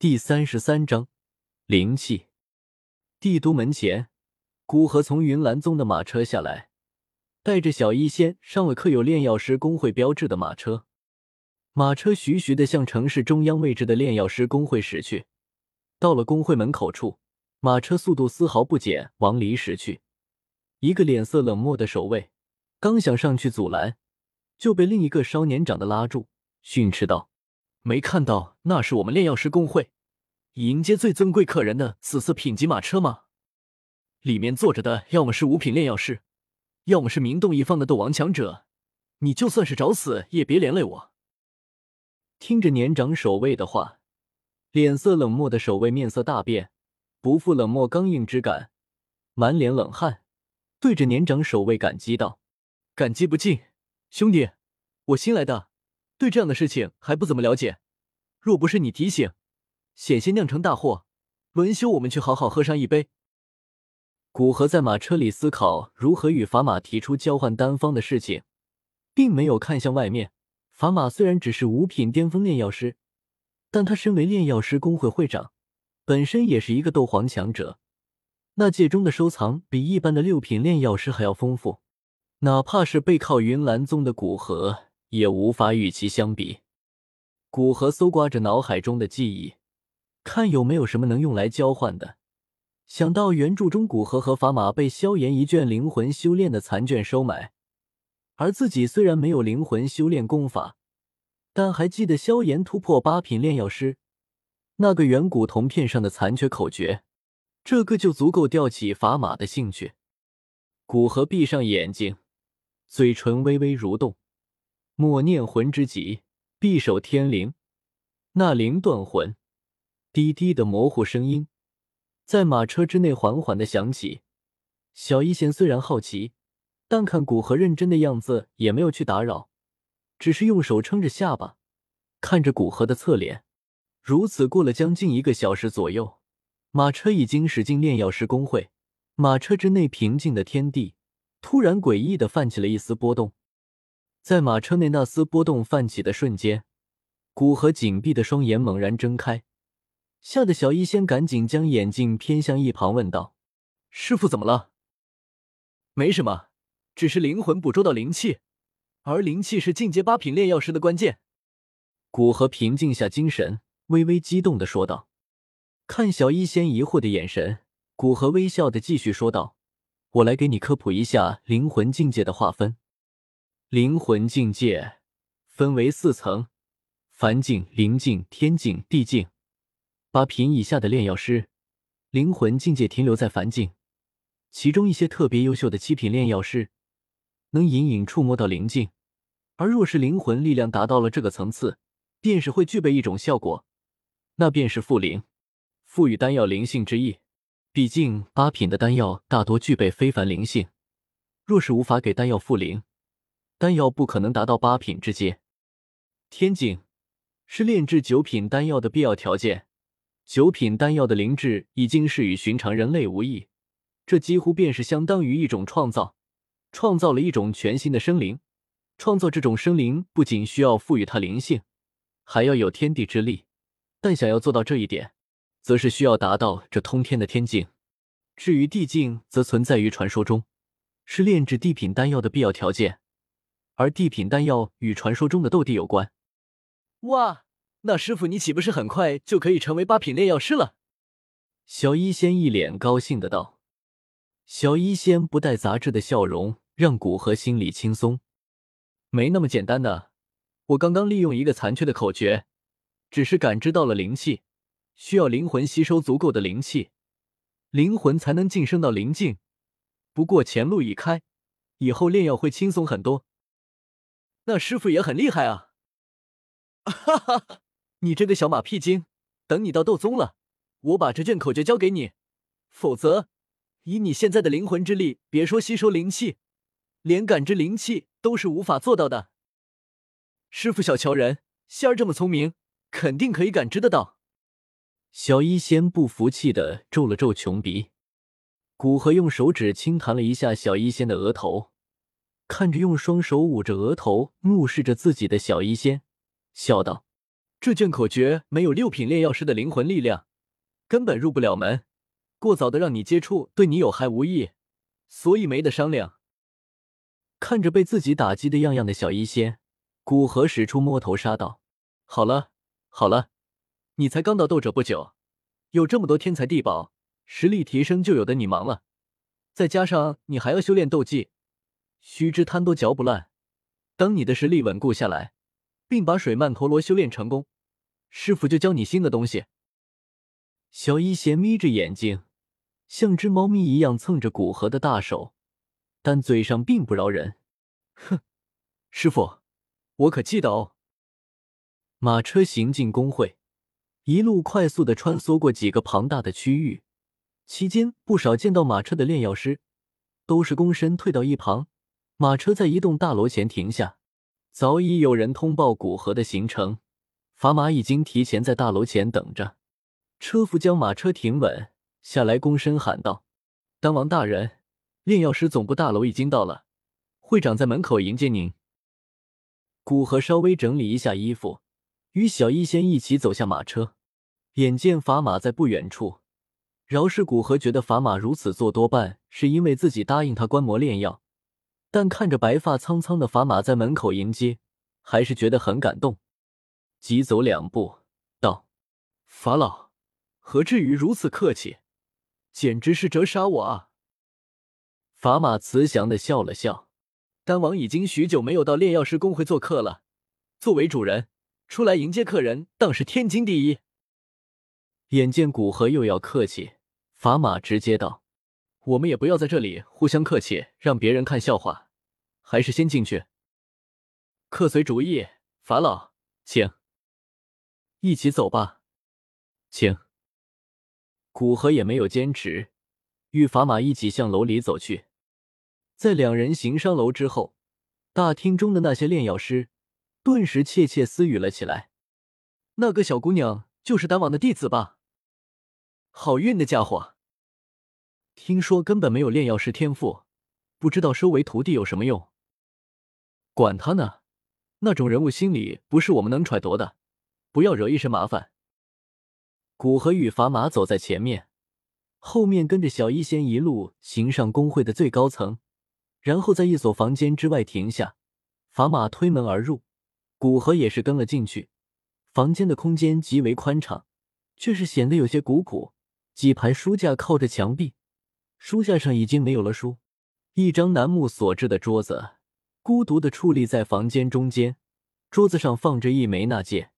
第三十三章灵气。帝都门前，古河从云岚宗的马车下来，带着小医仙上了刻有炼药师工会标志的马车。马车徐徐的向城市中央位置的炼药师工会驶去。到了工会门口处，马车速度丝毫不减，往里驶去。一个脸色冷漠的守卫刚想上去阻拦，就被另一个稍年长的拉住，训斥道。没看到那是我们炼药师工会迎接最尊贵客人的紫色品级马车吗？里面坐着的要么是五品炼药师，要么是名动一方的斗王强者。你就算是找死，也别连累我。听着年长守卫的话，脸色冷漠的守卫面色大变，不负冷漠刚硬之感，满脸冷汗，对着年长守卫感激道：“感激不尽，兄弟，我新来的。”对这样的事情还不怎么了解，若不是你提醒，险些酿成大祸。轮休我们去好好喝上一杯。古河在马车里思考如何与法马提出交换丹方的事情，并没有看向外面。法马虽然只是五品巅峰炼药师，但他身为炼药师工会会长，本身也是一个斗皇强者，那界中的收藏比一般的六品炼药师还要丰富。哪怕是背靠云岚宗的古河。也无法与其相比。古河搜刮着脑海中的记忆，看有没有什么能用来交换的。想到原著中古河和法马被萧炎一卷灵魂修炼的残卷收买，而自己虽然没有灵魂修炼功法，但还记得萧炎突破八品炼药师那个远古铜片上的残缺口诀，这个就足够吊起法马的兴趣。古河闭上眼睛，嘴唇微微蠕动。默念魂之极，匕首天灵，那灵断魂。低低的模糊声音在马车之内缓缓的响起。小一贤虽然好奇，但看古河认真的样子，也没有去打扰，只是用手撑着下巴，看着古河的侧脸。如此过了将近一个小时左右，马车已经驶进炼药师工会。马车之内平静的天地，突然诡异的泛起了一丝波动。在马车内那丝波动泛起的瞬间，古河紧闭的双眼猛然睁开，吓得小医仙赶紧将眼睛偏向一旁，问道：“师傅怎么了？”“没什么，只是灵魂捕捉到灵气，而灵气是进阶八品炼药师的关键。”古河平静下精神，微微激动的说道。看小医仙疑惑的眼神，古河微笑的继续说道：“我来给你科普一下灵魂境界的划分。”灵魂境界分为四层：凡境、灵境、天境、地境。八品以下的炼药师，灵魂境界停留在凡境；其中一些特别优秀的七品炼药师，能隐隐触摸到灵境。而若是灵魂力量达到了这个层次，便是会具备一种效果，那便是附灵，赋予丹药灵性之意。毕竟八品的丹药大多具备非凡灵性，若是无法给丹药附灵。丹药不可能达到八品之阶，天境是炼制九品丹药的必要条件。九品丹药的灵智已经是与寻常人类无异，这几乎便是相当于一种创造，创造了一种全新的生灵。创造这种生灵不仅需要赋予它灵性，还要有天地之力。但想要做到这一点，则是需要达到这通天的天境。至于地境，则存在于传说中，是炼制地品丹药的必要条件。而地品丹药与传说中的斗帝有关。哇，那师傅你岂不是很快就可以成为八品炼药师了？小医仙一脸高兴的道。小医仙不带杂质的笑容让古河心里轻松。没那么简单的，我刚刚利用一个残缺的口诀，只是感知到了灵气，需要灵魂吸收足够的灵气，灵魂才能晋升到灵境。不过前路已开，以后炼药会轻松很多。那师傅也很厉害啊！哈哈，你这个小马屁精，等你到斗宗了，我把这卷口诀交给你，否则，以你现在的灵魂之力，别说吸收灵气，连感知灵气都是无法做到的。师傅小瞧人，仙儿这么聪明，肯定可以感知得到。小医仙不服气的皱了皱穷鼻，古河用手指轻弹了一下小医仙的额头。看着用双手捂着额头、怒视着自己的小医仙，笑道：“这卷口诀没有六品炼药师的灵魂力量，根本入不了门。过早的让你接触，对你有害无益，所以没得商量。”看着被自己打击的样样的小医仙，古河使出摸头杀道：“好了，好了，你才刚到斗者不久，有这么多天才地宝，实力提升就有的你忙了。再加上你还要修炼斗技，须知贪多嚼不烂。等你的实力稳固下来，并把水曼陀罗修炼成功，师傅就教你新的东西。”小医仙眯着眼睛。像只猫咪一样蹭着古河的大手，但嘴上并不饶人。哼，师傅，我可记得哦。马车行进工会，一路快速的穿梭过几个庞大的区域，期间不少见到马车的炼药师都是躬身退到一旁。马车在一栋大楼前停下，早已有人通报古河的行程，砝码已经提前在大楼前等着。车夫将马车停稳。下来，躬身喊道：“丹王大人，炼药师总部大楼已经到了，会长在门口迎接您。”古河稍微整理一下衣服，与小医仙一起走下马车。眼见砝码在不远处，饶是古河觉得砝码如此做多半是因为自己答应他观摩炼药，但看着白发苍苍的砝码在门口迎接，还是觉得很感动。急走两步，道：“法老，何至于如此客气？”简直是折杀我啊！法码慈祥的笑了笑，丹王已经许久没有到炼药师公会做客了，作为主人出来迎接客人，当是天经地义。眼见古河又要客气，法码直接道：“我们也不要在这里互相客气，让别人看笑话，还是先进去。”客随主意，法老，请一起走吧，请。古河也没有坚持，与法马一起向楼里走去。在两人行上楼之后，大厅中的那些炼药师顿时窃窃私语了起来：“那个小姑娘就是丹王的弟子吧？好运的家伙！听说根本没有炼药师天赋，不知道收为徒弟有什么用？管他呢，那种人物心理不是我们能揣度的，不要惹一身麻烦。”古河与砝码走在前面，后面跟着小医仙一路行上工会的最高层，然后在一所房间之外停下。砝码推门而入，古河也是跟了进去。房间的空间极为宽敞，却是显得有些古朴。几排书架靠着墙壁，书架上已经没有了书。一张楠木所制的桌子孤独的矗立在房间中间，桌子上放着一枚纳戒。